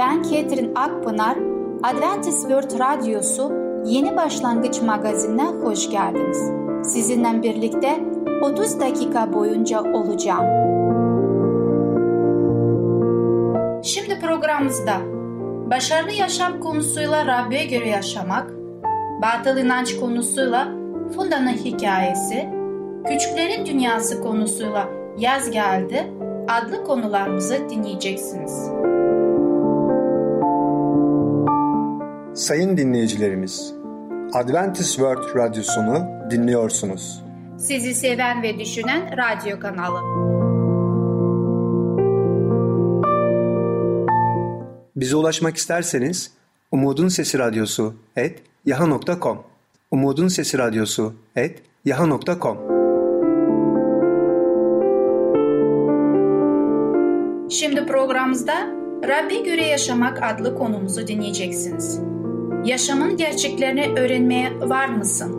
Ben Ketrin Akpınar, Adventist World Radyosu Yeni Başlangıç magazinine hoş geldiniz. Sizinle birlikte 30 dakika boyunca olacağım. Şimdi programımızda başarılı yaşam konusuyla Rabbe göre yaşamak, batıl inanç konusuyla Funda'nın hikayesi, küçüklerin dünyası konusuyla yaz geldi adlı konularımızı dinleyeceksiniz. Sayın dinleyicilerimiz, Adventist World Radyosunu dinliyorsunuz. Sizi seven ve düşünen radyo kanalı. Bize ulaşmak isterseniz Umutun Sesi Radyosu et yaha.com Umutun Sesi Radyosu et yaha.com Şimdi programımızda Rabbe göre yaşamak adlı konumuzu dinleyeceksiniz. Yaşamın gerçeklerini öğrenmeye var mısın?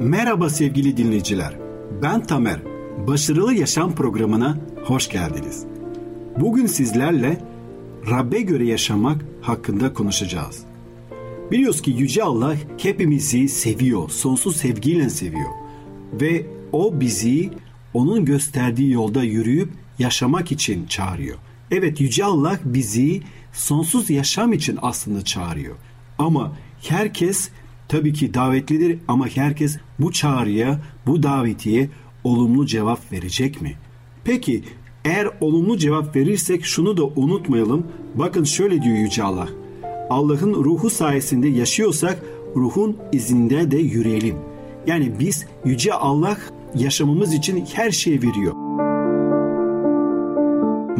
Merhaba sevgili dinleyiciler. Ben Tamer. Başarılı Yaşam programına hoş geldiniz. Bugün sizlerle Rabbe göre yaşamak hakkında konuşacağız. Biliyoruz ki Yüce Allah hepimizi seviyor, sonsuz sevgiyle seviyor. Ve o bizi onun gösterdiği yolda yürüyüp yaşamak için çağırıyor. Evet Yüce Allah bizi sonsuz yaşam için aslında çağırıyor. Ama herkes tabii ki davetlidir ama herkes bu çağrıya, bu davetiye olumlu cevap verecek mi? Peki eğer olumlu cevap verirsek şunu da unutmayalım. Bakın şöyle diyor Yüce Allah. Allah'ın ruhu sayesinde yaşıyorsak ruhun izinde de yürüyelim. Yani biz Yüce Allah yaşamamız için her şeyi veriyor.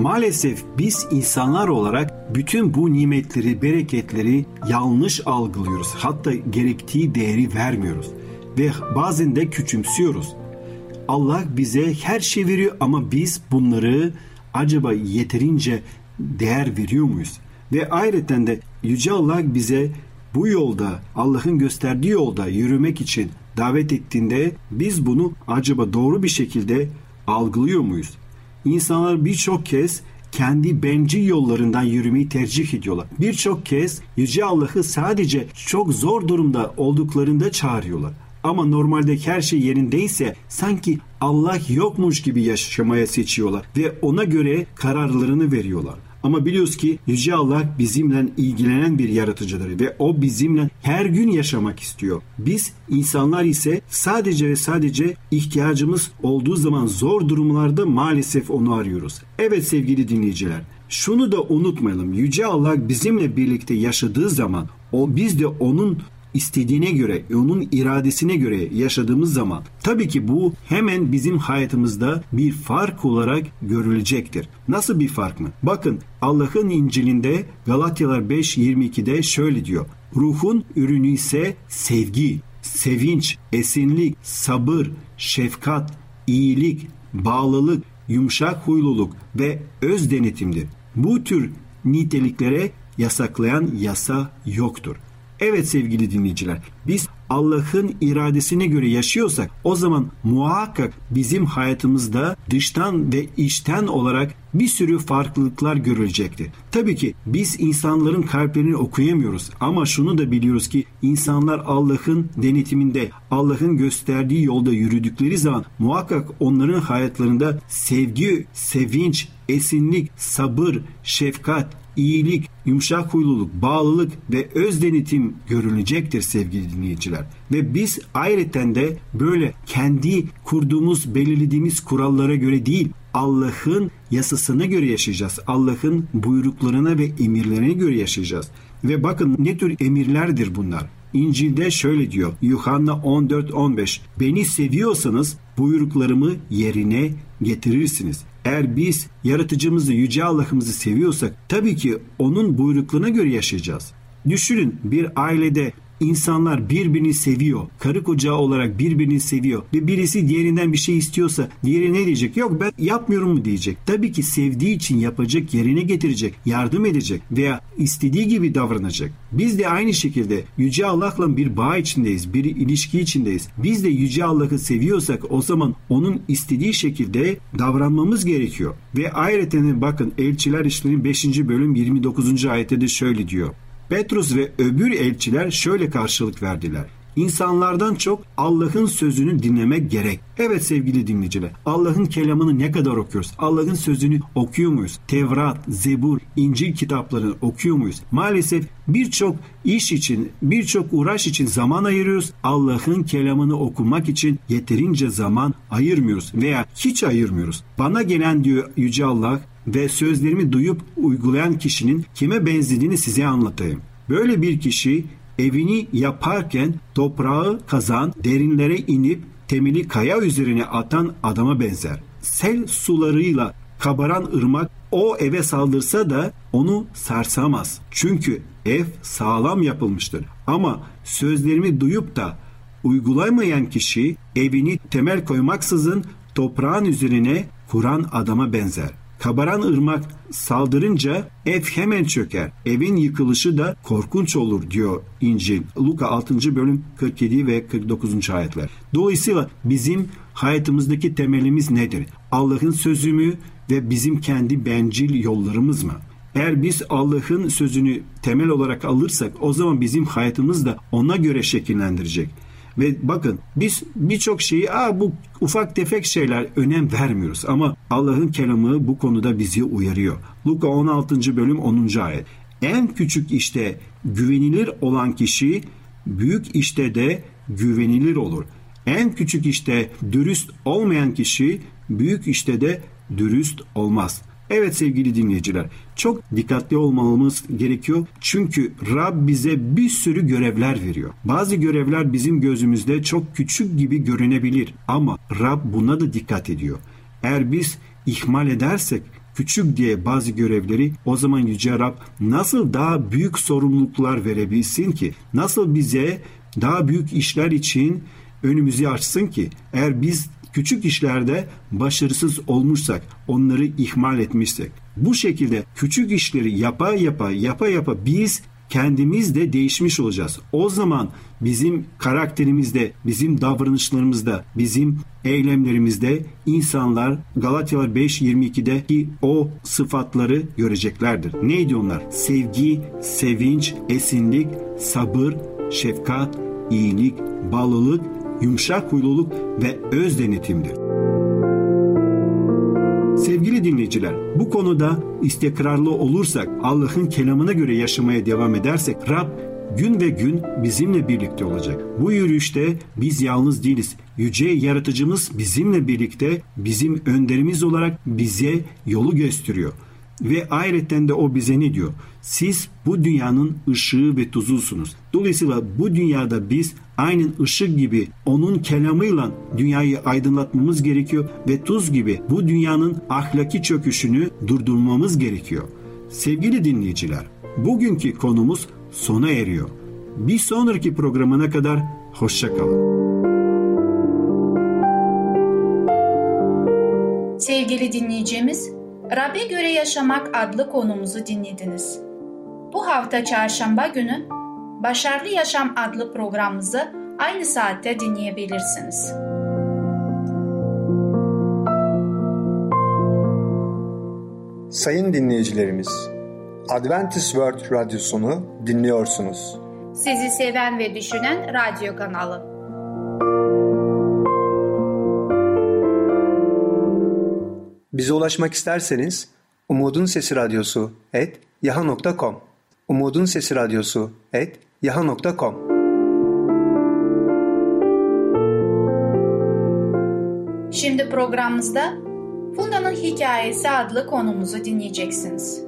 Maalesef biz insanlar olarak bütün bu nimetleri, bereketleri yanlış algılıyoruz. Hatta gerektiği değeri vermiyoruz ve bazen de küçümsüyoruz. Allah bize her şey veriyor ama biz bunları acaba yeterince değer veriyor muyuz? Ve ayrıca de Yüce Allah bize bu yolda Allah'ın gösterdiği yolda yürümek için davet ettiğinde biz bunu acaba doğru bir şekilde algılıyor muyuz? İnsanlar birçok kez kendi bencil yollarından yürümeyi tercih ediyorlar. Birçok kez Yüce Allah'ı sadece çok zor durumda olduklarında çağırıyorlar. Ama normalde her şey yerindeyse sanki Allah yokmuş gibi yaşamaya seçiyorlar ve ona göre kararlarını veriyorlar. Ama biliyoruz ki Yüce Allah bizimle ilgilenen bir yaratıcıdır ve o bizimle her gün yaşamak istiyor. Biz insanlar ise sadece ve sadece ihtiyacımız olduğu zaman zor durumlarda maalesef onu arıyoruz. Evet sevgili dinleyiciler, şunu da unutmayalım. Yüce Allah bizimle birlikte yaşadığı zaman o biz de onun istediğine göre, onun iradesine göre yaşadığımız zaman tabii ki bu hemen bizim hayatımızda bir fark olarak görülecektir. Nasıl bir fark mı? Bakın Allah'ın İncil'inde Galatyalar 5.22'de şöyle diyor. Ruhun ürünü ise sevgi, sevinç, esinlik, sabır, şefkat, iyilik, bağlılık, yumuşak huyluluk ve öz denetimdir. Bu tür niteliklere yasaklayan yasa yoktur. Evet sevgili dinleyiciler, biz Allah'ın iradesine göre yaşıyorsak o zaman muhakkak bizim hayatımızda dıştan ve içten olarak bir sürü farklılıklar görülecektir. Tabii ki biz insanların kalplerini okuyamıyoruz ama şunu da biliyoruz ki insanlar Allah'ın denetiminde, Allah'ın gösterdiği yolda yürüdükleri zaman muhakkak onların hayatlarında sevgi, sevinç, esinlik, sabır, şefkat, iyilik, yumuşak huyluluk, bağlılık ve öz denetim görünecektir sevgili dinleyiciler. Ve biz ayrıca de böyle kendi kurduğumuz, belirlediğimiz kurallara göre değil, Allah'ın yasasına göre yaşayacağız. Allah'ın buyruklarına ve emirlerine göre yaşayacağız. Ve bakın ne tür emirlerdir bunlar. İncil'de şöyle diyor. Yuhanna 14-15 Beni seviyorsanız buyruklarımı yerine getirirsiniz. Eğer biz yaratıcımızı, yüce Allah'ımızı seviyorsak tabii ki onun buyruklarına göre yaşayacağız. Düşünün bir ailede İnsanlar birbirini seviyor. Karı koca olarak birbirini seviyor. Ve birisi diğerinden bir şey istiyorsa diğeri ne diyecek? Yok ben yapmıyorum mu diyecek. Tabii ki sevdiği için yapacak, yerine getirecek, yardım edecek veya istediği gibi davranacak. Biz de aynı şekilde Yüce Allah'la bir bağ içindeyiz, bir ilişki içindeyiz. Biz de Yüce Allah'ı seviyorsak o zaman onun istediği şekilde davranmamız gerekiyor. Ve ayrıca bakın Elçiler İşleri'nin 5. bölüm 29. ayette de şöyle diyor. Petrus ve öbür elçiler şöyle karşılık verdiler. İnsanlardan çok Allah'ın sözünü dinlemek gerek. Evet sevgili dinleyiciler, Allah'ın kelamını ne kadar okuyoruz? Allah'ın sözünü okuyor muyuz? Tevrat, Zebur, İncil kitaplarını okuyor muyuz? Maalesef birçok iş için, birçok uğraş için zaman ayırıyoruz. Allah'ın kelamını okumak için yeterince zaman ayırmıyoruz veya hiç ayırmıyoruz. Bana gelen diyor Yüce Allah ve sözlerimi duyup uygulayan kişinin kime benzediğini size anlatayım. Böyle bir kişi evini yaparken toprağı kazan, derinlere inip temeli kaya üzerine atan adama benzer. Sel sularıyla kabaran ırmak o eve saldırsa da onu sarsamaz. Çünkü ev sağlam yapılmıştır. Ama sözlerimi duyup da uygulamayan kişi evini temel koymaksızın toprağın üzerine kuran adama benzer. Kabaran ırmak saldırınca ev hemen çöker. Evin yıkılışı da korkunç olur diyor İncil. Luka 6. bölüm 47 ve 49. ayetler. Dolayısıyla bizim hayatımızdaki temelimiz nedir? Allah'ın sözü mü ve bizim kendi bencil yollarımız mı? Eğer biz Allah'ın sözünü temel olarak alırsak o zaman bizim hayatımız da ona göre şekillendirecek. Ve bakın biz birçok şeyi Aa, bu ufak tefek şeyler önem vermiyoruz ama Allah'ın kelamı bu konuda bizi uyarıyor. Luka 16. bölüm 10. ayet. En küçük işte güvenilir olan kişi büyük işte de güvenilir olur. En küçük işte dürüst olmayan kişi büyük işte de dürüst olmaz.'' Evet sevgili dinleyiciler, çok dikkatli olmamız gerekiyor. Çünkü Rab bize bir sürü görevler veriyor. Bazı görevler bizim gözümüzde çok küçük gibi görünebilir ama Rab buna da dikkat ediyor. Eğer biz ihmal edersek küçük diye bazı görevleri o zaman Yüce Rab nasıl daha büyük sorumluluklar verebilsin ki? Nasıl bize daha büyük işler için önümüzü açsın ki eğer biz küçük işlerde başarısız olmuşsak, onları ihmal etmişsek, bu şekilde küçük işleri yapa yapa yapa yapa biz kendimiz de değişmiş olacağız. O zaman bizim karakterimizde, bizim davranışlarımızda, bizim eylemlerimizde insanlar Galatyalar 5.22'deki o sıfatları göreceklerdir. Neydi onlar? Sevgi, sevinç, esinlik, sabır, şefkat, iyilik, bağlılık yumuşak huyluluk ve öz denetimdir. Sevgili dinleyiciler, bu konuda istikrarlı olursak, Allah'ın kelamına göre yaşamaya devam edersek Rab gün ve gün bizimle birlikte olacak. Bu yürüyüşte biz yalnız değiliz. Yüce yaratıcımız bizimle birlikte bizim önderimiz olarak bize yolu gösteriyor. Ve ayrıca de o bize ne diyor? Siz bu dünyanın ışığı ve tuzusunuz. Dolayısıyla bu dünyada biz aynen ışık gibi onun kelamıyla dünyayı aydınlatmamız gerekiyor ve tuz gibi bu dünyanın ahlaki çöküşünü durdurmamız gerekiyor. Sevgili dinleyiciler, bugünkü konumuz sona eriyor. Bir sonraki programına kadar hoşçakalın. Sevgili dinleyicimiz, Rab'be göre yaşamak adlı konumuzu dinlediniz. Bu hafta çarşamba günü Başarılı Yaşam adlı programımızı aynı saatte dinleyebilirsiniz. Sayın dinleyicilerimiz, Adventist World Radyosunu dinliyorsunuz. Sizi seven ve düşünen radyo kanalı. Bize ulaşmak isterseniz Umutun Sesi Radyosu et yaha.com Umutun Sesi Radyosu et yaha.com Şimdi programımızda Funda'nın Hikayesi adlı konumuzu dinleyeceksiniz.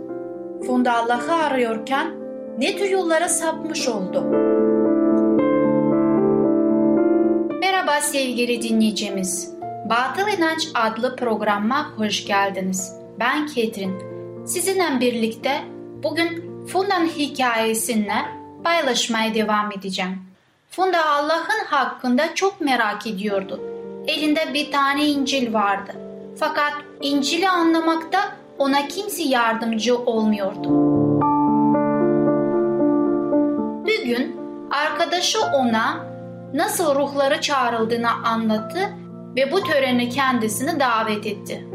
Funda Allah'ı arıyorken ne tür yollara sapmış oldu? sevgili dinleyicimiz. Batıl İnanç adlı programa hoş geldiniz. Ben Ketrin. Sizinle birlikte bugün Funda'nın hikayesiyle paylaşmaya devam edeceğim. Funda Allah'ın hakkında çok merak ediyordu. Elinde bir tane İncil vardı. Fakat İncil'i anlamakta ona kimse yardımcı olmuyordu. Bir gün arkadaşı ona nasıl ruhları çağrıldığını anlattı ve bu töreni kendisini davet etti.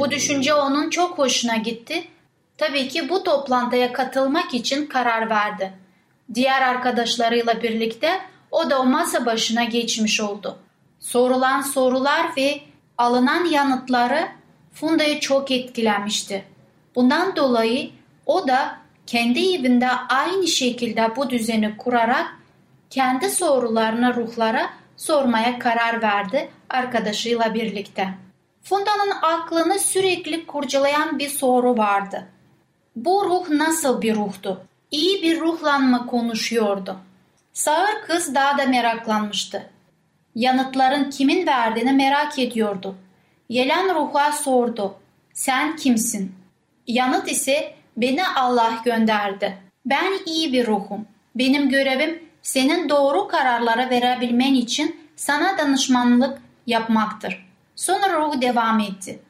Bu düşünce onun çok hoşuna gitti. Tabii ki bu toplantıya katılmak için karar verdi. Diğer arkadaşlarıyla birlikte o da o masa başına geçmiş oldu. Sorulan sorular ve alınan yanıtları Funda'yı çok etkilenmişti. Bundan dolayı o da kendi evinde aynı şekilde bu düzeni kurarak kendi sorularını ruhlara sormaya karar verdi arkadaşıyla birlikte. Funda'nın aklını sürekli kurcalayan bir soru vardı. Bu ruh nasıl bir ruhtu? İyi bir ruhla mı konuşuyordu? Sağır kız daha da meraklanmıştı. Yanıtların kimin verdiğini merak ediyordu. Yelen ruha sordu. Sen kimsin? Yanıt ise beni Allah gönderdi. Ben iyi bir ruhum. Benim görevim senin doğru kararlara verebilmen için sana danışmanlık yapmaktır. Sonra ruh devam etti.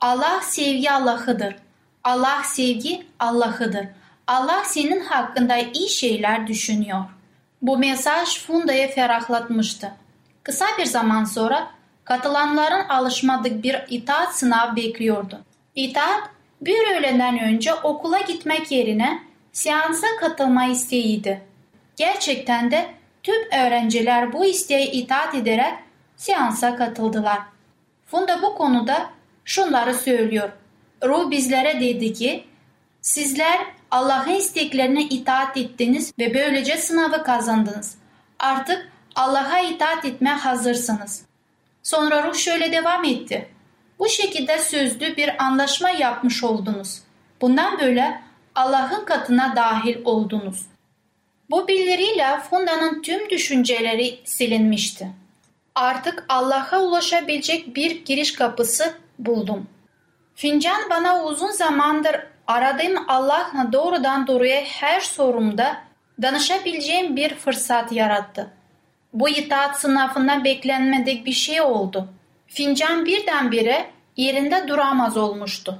Allah sevgi Allah'ıdır. Allah sevgi Allah'ıdır. Allah senin hakkında iyi şeyler düşünüyor. Bu mesaj Funda'yı ferahlatmıştı. Kısa bir zaman sonra katılanların alışmadık bir itaat sınav bekliyordu. İtaat bir öğleden önce okula gitmek yerine seansa katılma isteğiydi. Gerçekten de tüm öğrenciler bu isteğe itaat ederek seansa katıldılar. Funda bu konuda şunları söylüyor. Ruh bizlere dedi ki sizler Allah'ın isteklerine itaat ettiniz ve böylece sınavı kazandınız. Artık Allah'a itaat etmeye hazırsınız. Sonra ruh şöyle devam etti. Bu şekilde sözlü bir anlaşma yapmış oldunuz. Bundan böyle Allah'ın katına dahil oldunuz. Bu bildiriyle Funda'nın tüm düşünceleri silinmişti. Artık Allah'a ulaşabilecek bir giriş kapısı buldum. Fincan bana uzun zamandır aradığım Allah'la doğrudan doğruya her sorumda danışabileceğim bir fırsat yarattı. Bu itaat sınavından beklenmedik bir şey oldu. Fincan birdenbire yerinde duramaz olmuştu.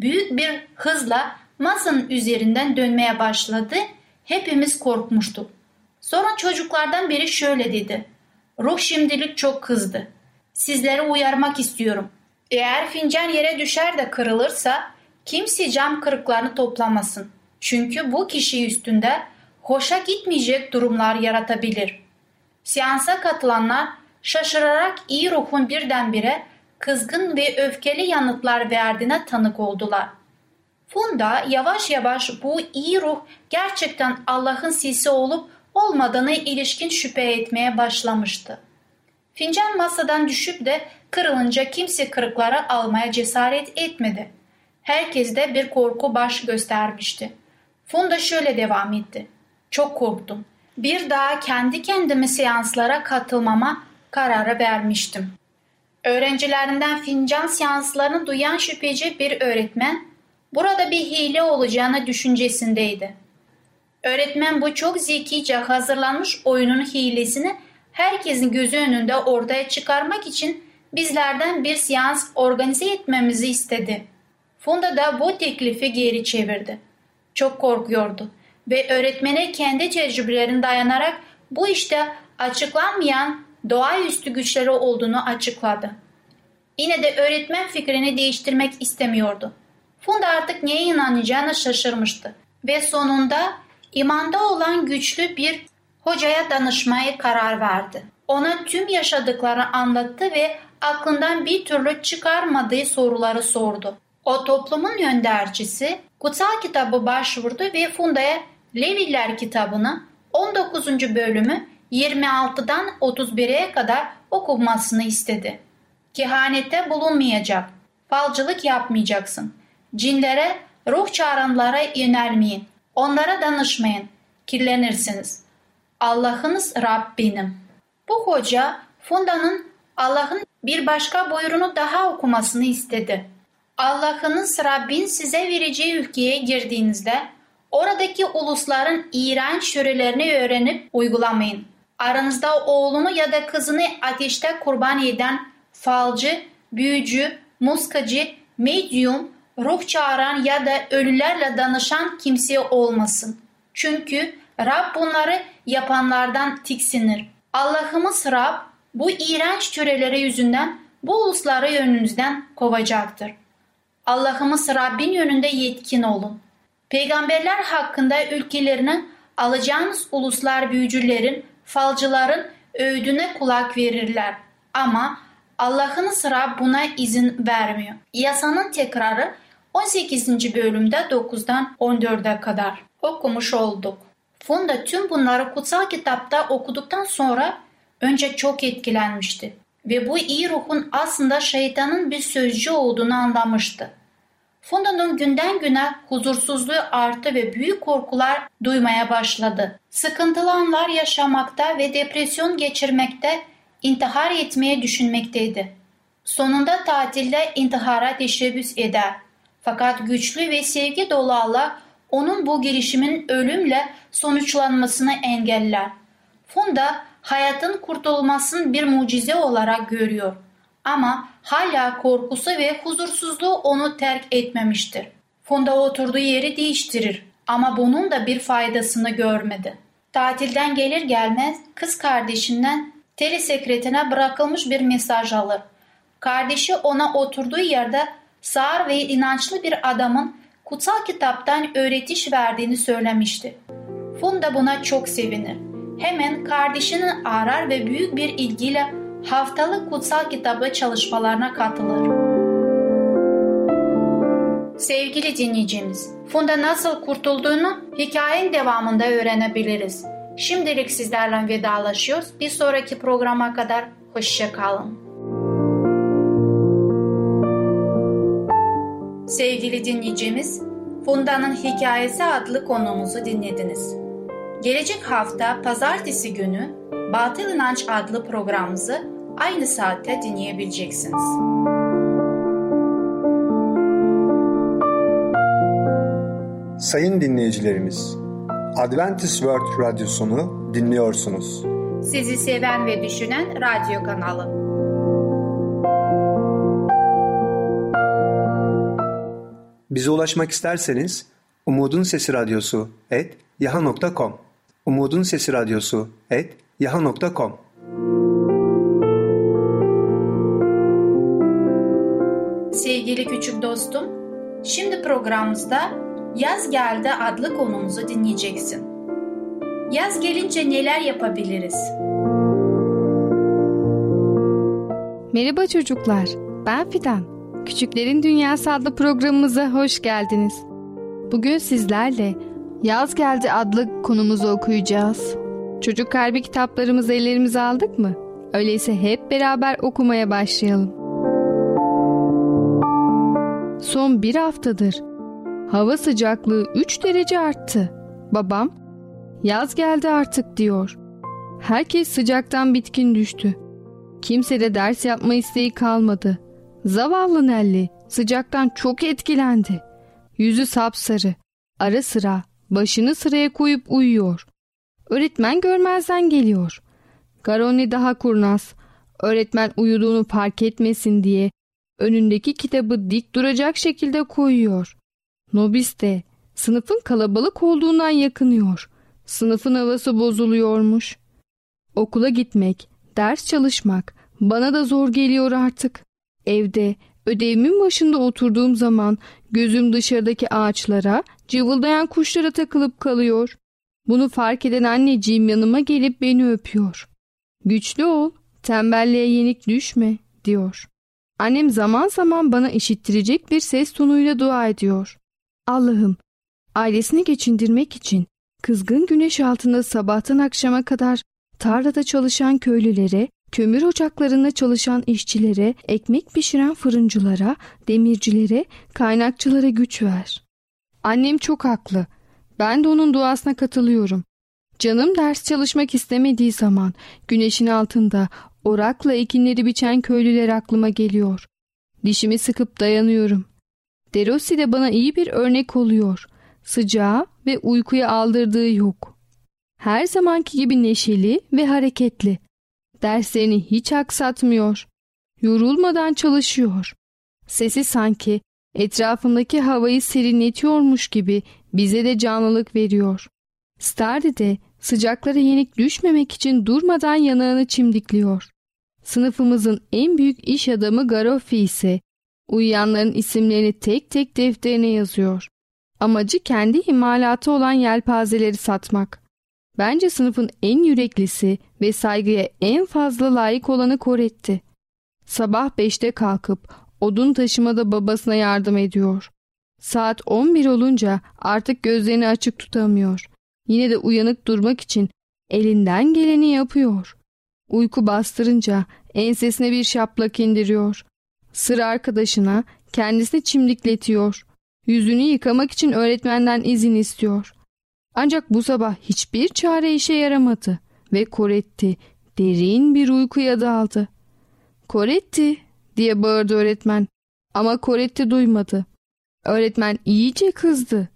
Büyük bir hızla masanın üzerinden dönmeye başladı. Hepimiz korkmuştuk. Sonra çocuklardan biri şöyle dedi. Ruh şimdilik çok kızdı. Sizleri uyarmak istiyorum. Eğer fincan yere düşer de kırılırsa kimse cam kırıklarını toplamasın. Çünkü bu kişi üstünde hoşa gitmeyecek durumlar yaratabilir. Seansa katılanlar şaşırarak iyi ruhun birdenbire kızgın ve öfkeli yanıtlar verdiğine tanık oldular. Funda yavaş yavaş bu iyi ruh gerçekten Allah'ın sesi olup olmadığına ilişkin şüphe etmeye başlamıştı. Fincan masadan düşüp de kırılınca kimse kırıkları almaya cesaret etmedi. Herkes de bir korku baş göstermişti. Funda şöyle devam etti. Çok korktum. Bir daha kendi kendime seanslara katılmama kararı vermiştim. Öğrencilerinden fincan seanslarını duyan şüpheci bir öğretmen burada bir hile olacağını düşüncesindeydi. Öğretmen bu çok zekice hazırlanmış oyunun hilesini herkesin gözü önünde ortaya çıkarmak için bizlerden bir seans organize etmemizi istedi. Funda da bu teklifi geri çevirdi. Çok korkuyordu ve öğretmene kendi tecrübelerini dayanarak bu işte açıklanmayan doğaüstü güçleri olduğunu açıkladı. Yine de öğretmen fikrini değiştirmek istemiyordu. Funda artık neye inanacağını şaşırmıştı ve sonunda imanda olan güçlü bir hocaya danışmaya karar verdi. Ona tüm yaşadıklarını anlattı ve aklından bir türlü çıkarmadığı soruları sordu. O toplumun göndercisi kutsal kitabı başvurdu ve Funda'ya Leviler kitabını 19. bölümü 26'dan 31'e kadar okumasını istedi. Kehanette bulunmayacak, falcılık yapmayacaksın. Cinlere, ruh çağıranlara yönelmeyin. Onlara danışmayın. Kirlenirsiniz. Allah'ınız Rabbim. Bu hoca Funda'nın Allah'ın bir başka buyruğunu daha okumasını istedi. Allah'ınız Rabbin size vereceği ülkeye girdiğinizde oradaki ulusların iğrenç şörelerini öğrenip uygulamayın. Aranızda oğlunu ya da kızını ateşte kurban eden falcı, büyücü, muskacı, medyum, ruh çağıran ya da ölülerle danışan kimse olmasın. Çünkü Rab bunları yapanlardan tiksinir. Allah'ımız Rab bu iğrenç töreleri yüzünden bu ulusları önünüzden kovacaktır. Allah'ımız Rabbin yönünde yetkin olun. Peygamberler hakkında ülkelerini alacağınız uluslar büyücülerin, falcıların öğüdüne kulak verirler. Ama Allah'ınız Rab buna izin vermiyor. Yasanın tekrarı 18. bölümde 9'dan 14'e kadar okumuş olduk. Funda tüm bunları kutsal kitapta okuduktan sonra önce çok etkilenmişti ve bu iyi ruhun aslında şeytanın bir sözcü olduğunu anlamıştı. Funda'nın günden güne huzursuzluğu arttı ve büyük korkular duymaya başladı. Sıkıntılı anlar yaşamakta ve depresyon geçirmekte, intihar etmeye düşünmekteydi. Sonunda tatilde intihara teşebbüs eder. Fakat güçlü ve sevgi dolu Allah onun bu girişimin ölümle sonuçlanmasını engeller. Funda hayatın kurtulmasını bir mucize olarak görüyor. Ama hala korkusu ve huzursuzluğu onu terk etmemiştir. Funda oturduğu yeri değiştirir ama bunun da bir faydasını görmedi. Tatilden gelir gelmez kız kardeşinden telesekretine bırakılmış bir mesaj alır. Kardeşi ona oturduğu yerde sağır ve inançlı bir adamın kutsal kitaptan öğretiş verdiğini söylemişti. Funda buna çok sevinir. Hemen kardeşini arar ve büyük bir ilgiyle haftalık kutsal kitabı çalışmalarına katılır. Sevgili dinleyicimiz, Funda nasıl kurtulduğunu hikayenin devamında öğrenebiliriz. Şimdilik sizlerle vedalaşıyoruz. Bir sonraki programa kadar hoşçakalın. Sevgili dinleyicimiz, Funda'nın Hikayesi adlı konumuzu dinlediniz. Gelecek hafta pazartesi günü Batıl İnanç adlı programımızı aynı saatte dinleyebileceksiniz. Sayın dinleyicilerimiz, Adventist World Radyosunu dinliyorsunuz. Sizi seven ve düşünen radyo kanalı. Bize ulaşmak isterseniz Umutun Sesi Radyosu et yaha.com Umutun Sesi Radyosu et yaha.com Sevgili küçük dostum, şimdi programımızda Yaz Geldi adlı konumuzu dinleyeceksin. Yaz gelince neler yapabiliriz? Merhaba çocuklar, ben Fidan. Küçüklerin Dünyası adlı programımıza hoş geldiniz. Bugün sizlerle Yaz Geldi adlı konumuzu okuyacağız. Çocuk kalbi kitaplarımızı ellerimize aldık mı? Öyleyse hep beraber okumaya başlayalım. Son bir haftadır hava sıcaklığı 3 derece arttı. Babam yaz geldi artık diyor. Herkes sıcaktan bitkin düştü. Kimse de ders yapma isteği kalmadı. Zavallı Nelly sıcaktan çok etkilendi. Yüzü sapsarı. Ara sıra başını sıraya koyup uyuyor. Öğretmen görmezden geliyor. Garoni daha kurnaz. Öğretmen uyuduğunu fark etmesin diye önündeki kitabı dik duracak şekilde koyuyor. Nobis de sınıfın kalabalık olduğundan yakınıyor. Sınıfın havası bozuluyormuş. Okula gitmek, ders çalışmak bana da zor geliyor artık. Evde ödevimin başında oturduğum zaman gözüm dışarıdaki ağaçlara, cıvıldayan kuşlara takılıp kalıyor. Bunu fark eden anneciğim yanıma gelip beni öpüyor. Güçlü ol, tembelliğe yenik düşme diyor. Annem zaman zaman bana işittirecek bir ses tonuyla dua ediyor. Allah'ım, ailesini geçindirmek için kızgın güneş altında sabahtan akşama kadar tarlada çalışan köylülere, kömür ocaklarında çalışan işçilere, ekmek pişiren fırıncılara, demircilere, kaynakçılara güç ver. Annem çok haklı. Ben de onun duasına katılıyorum. Canım ders çalışmak istemediği zaman güneşin altında Orakla ekinleri biçen köylüler aklıma geliyor. Dişimi sıkıp dayanıyorum. Derossi de bana iyi bir örnek oluyor. Sıcağı ve uykuya aldırdığı yok. Her zamanki gibi neşeli ve hareketli. Derslerini hiç aksatmıyor. Yorulmadan çalışıyor. Sesi sanki etrafındaki havayı serinletiyormuş gibi bize de canlılık veriyor. Stardi de sıcaklara yenik düşmemek için durmadan yanağını çimdikliyor. Sınıfımızın en büyük iş adamı Garoffi ise uyuyanların isimlerini tek tek defterine yazıyor. Amacı kendi imalatı olan yelpazeleri satmak. Bence sınıfın en yüreklisi ve saygıya en fazla layık olanı Koretti. Sabah beşte kalkıp odun taşımada babasına yardım ediyor. Saat 11 olunca artık gözlerini açık tutamıyor. Yine de uyanık durmak için elinden geleni yapıyor. Uyku bastırınca ensesine bir şaplak indiriyor. Sır arkadaşına kendisini çimdikletiyor. Yüzünü yıkamak için öğretmenden izin istiyor. Ancak bu sabah hiçbir çare işe yaramadı ve Koretti derin bir uykuya daldı. Koretti diye bağırdı öğretmen ama Koretti duymadı. Öğretmen iyice kızdı.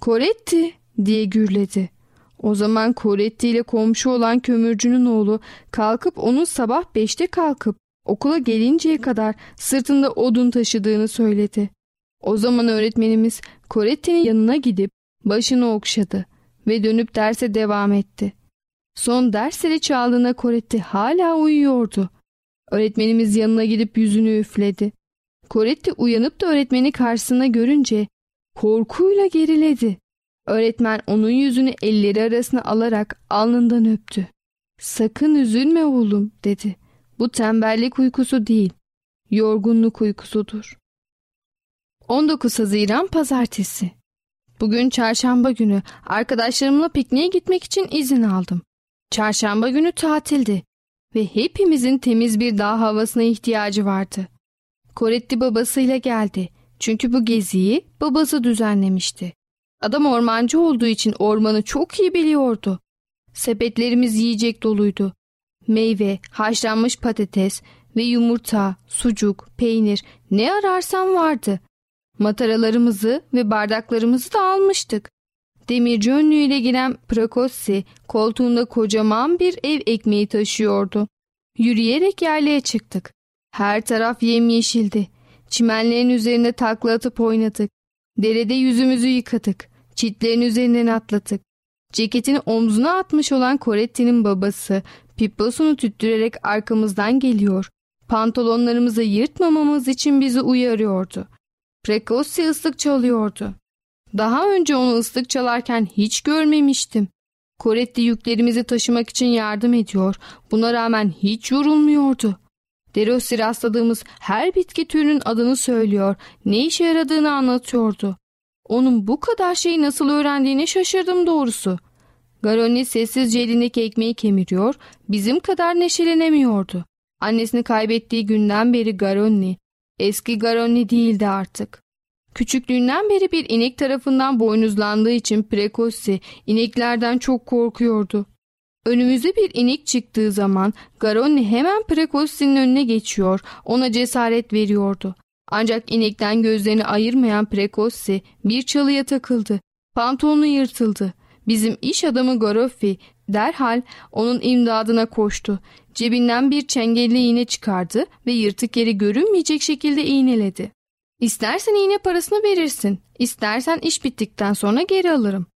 Koretti diye gürledi. O zaman Koretti ile komşu olan kömürcünün oğlu kalkıp onun sabah beşte kalkıp okula gelinceye kadar sırtında odun taşıdığını söyledi. O zaman öğretmenimiz Koretti'nin yanına gidip başını okşadı ve dönüp derse devam etti. Son dersleri çaldığında Koretti hala uyuyordu. Öğretmenimiz yanına gidip yüzünü üfledi. Koretti uyanıp da öğretmeni karşısına görünce korkuyla geriledi. Öğretmen onun yüzünü elleri arasına alarak alnından öptü. Sakın üzülme oğlum dedi. Bu tembellik uykusu değil, yorgunluk uykusudur. 19 Haziran Pazartesi Bugün çarşamba günü arkadaşlarımla pikniğe gitmek için izin aldım. Çarşamba günü tatildi ve hepimizin temiz bir dağ havasına ihtiyacı vardı. Koretti babasıyla geldi çünkü bu geziyi babası düzenlemişti. Adam ormancı olduğu için ormanı çok iyi biliyordu. Sepetlerimiz yiyecek doluydu. Meyve, haşlanmış patates ve yumurta, sucuk, peynir ne ararsam vardı. Mataralarımızı ve bardaklarımızı da almıştık. Demirci önlüğüyle giren Prakossi koltuğunda kocaman bir ev ekmeği taşıyordu. Yürüyerek yerliğe çıktık. Her taraf yemyeşildi. Çimenlerin üzerinde takla atıp oynadık. Derede yüzümüzü yıkadık. Çitlerin üzerinden atladık. Ceketini omzuna atmış olan Coretti'nin babası piposunu tüttürerek arkamızdan geliyor. Pantolonlarımızı yırtmamamız için bizi uyarıyordu. Precossi ıslık çalıyordu. Daha önce onu ıslık çalarken hiç görmemiştim. Coretti yüklerimizi taşımak için yardım ediyor. Buna rağmen hiç yorulmuyordu. Derossi rastladığımız her bitki türünün adını söylüyor, ne işe yaradığını anlatıyordu. Onun bu kadar şeyi nasıl öğrendiğini şaşırdım doğrusu. Garoni sessizce elindeki ekmeği kemiriyor, bizim kadar neşelenemiyordu. Annesini kaybettiği günden beri Garoni, eski Garoni değildi artık. Küçüklüğünden beri bir inek tarafından boynuzlandığı için Precossi ineklerden çok korkuyordu. Önümüze bir inek çıktığı zaman Garoni hemen Precossi'nin önüne geçiyor, ona cesaret veriyordu. Ancak inekten gözlerini ayırmayan Precossi bir çalıya takıldı. Pantolonu yırtıldı. Bizim iş adamı Garoffi derhal onun imdadına koştu. Cebinden bir çengelli iğne çıkardı ve yırtık yeri görünmeyecek şekilde iğneledi. İstersen iğne parasını verirsin, istersen iş bittikten sonra geri alırım.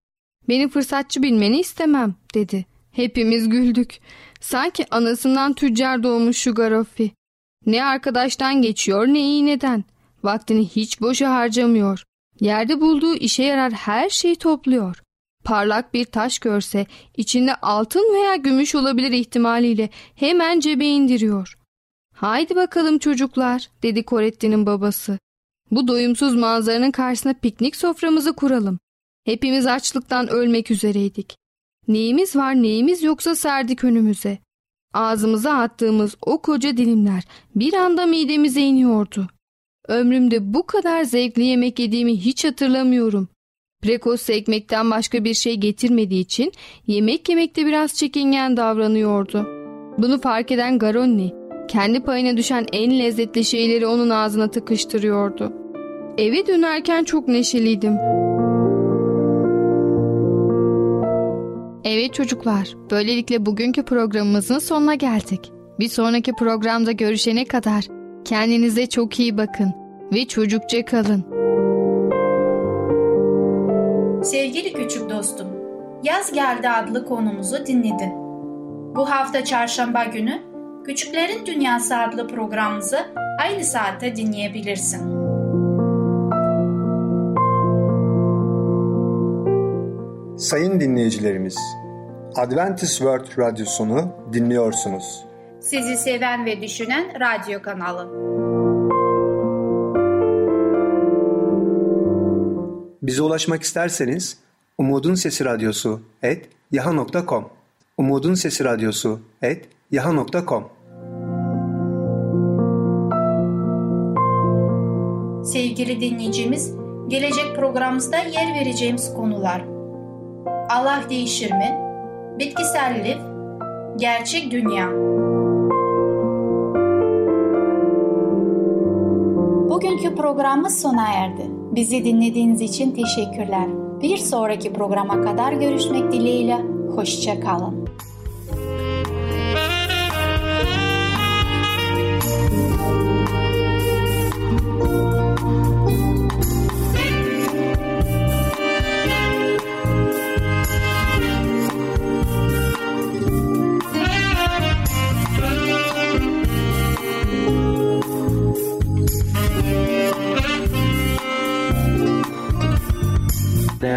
Beni fırsatçı bilmeni istemem, dedi. Hepimiz güldük. Sanki anasından tüccar doğmuş şu Garoffi. Ne arkadaştan geçiyor ne iğneden. Vaktini hiç boşa harcamıyor. Yerde bulduğu işe yarar her şeyi topluyor. Parlak bir taş görse içinde altın veya gümüş olabilir ihtimaliyle hemen cebe indiriyor. Haydi bakalım çocuklar dedi Koretti'nin babası. Bu doyumsuz manzaranın karşısına piknik soframızı kuralım. Hepimiz açlıktan ölmek üzereydik. Neyimiz var neyimiz yoksa serdik önümüze. Ağzımıza attığımız o koca dilimler bir anda midemize iniyordu. Ömrümde bu kadar zevkli yemek yediğimi hiç hatırlamıyorum. Prekos ekmekten başka bir şey getirmediği için yemek yemekte biraz çekingen davranıyordu. Bunu fark eden Garonni, kendi payına düşen en lezzetli şeyleri onun ağzına tıkıştırıyordu. Eve dönerken çok neşeliydim. Evet çocuklar, böylelikle bugünkü programımızın sonuna geldik. Bir sonraki programda görüşene kadar kendinize çok iyi bakın ve çocukça kalın. Sevgili küçük dostum, Yaz Geldi adlı konumuzu dinledin. Bu hafta çarşamba günü Küçüklerin Dünyası adlı programımızı aynı saatte dinleyebilirsin. Sayın dinleyicilerimiz, Adventist World Radyosunu dinliyorsunuz. Sizi seven ve düşünen radyo kanalı. Bize ulaşmak isterseniz Umutun Sesi Radyosu et yaha.com Umutun Sesi Radyosu et yaha.com Sevgili dinleyicimiz, gelecek programımızda yer vereceğimiz konular Allah değişir mi? Bitkisel lif, gerçek dünya. Bugünkü programımız sona erdi. Bizi dinlediğiniz için teşekkürler. Bir sonraki programa kadar görüşmek dileğiyle. Hoşça